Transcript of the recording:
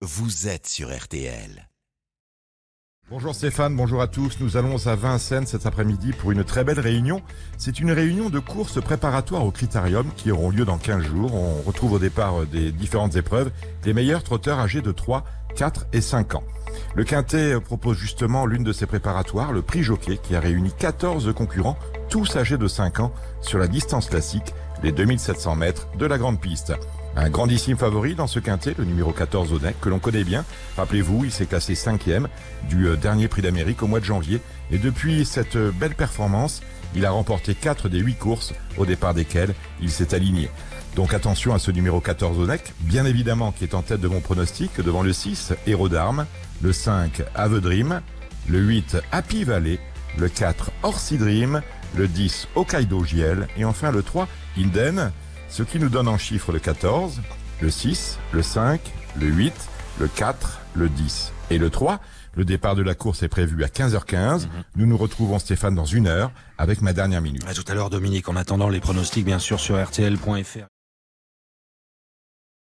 vous êtes sur RTL. Bonjour Stéphane, bonjour à tous. Nous allons à Vincennes cet après-midi pour une très belle réunion. C'est une réunion de courses préparatoires au Critérium qui auront lieu dans 15 jours. On retrouve au départ des différentes épreuves les meilleurs trotteurs âgés de 3, 4 et 5 ans. Le Quintet propose justement l'une de ces préparatoires, le prix Jockey, qui a réuni 14 concurrents, tous âgés de 5 ans, sur la distance classique, les 2700 mètres de la grande piste. Un grandissime favori dans ce quintet, le numéro 14 Onek, que l'on connaît bien. Rappelez-vous, il s'est classé cinquième du euh, dernier prix d'Amérique au mois de janvier. Et depuis cette euh, belle performance, il a remporté 4 des 8 courses au départ desquelles il s'est aligné. Donc attention à ce numéro 14 Onek, bien évidemment qui est en tête de mon pronostic devant le 6 Héros d'Armes, le 5 Dream, le 8 Happy Valley, le 4 Orsi Dream, le 10 Hokkaido Giel et enfin le 3 Inden. Ce qui nous donne en chiffres le 14, le 6, le 5, le 8, le 4, le 10 et le 3. Le départ de la course est prévu à 15h15. Nous nous retrouvons Stéphane dans une heure avec ma dernière minute. À tout à l'heure Dominique, en attendant les pronostics bien sûr sur rtl.fr.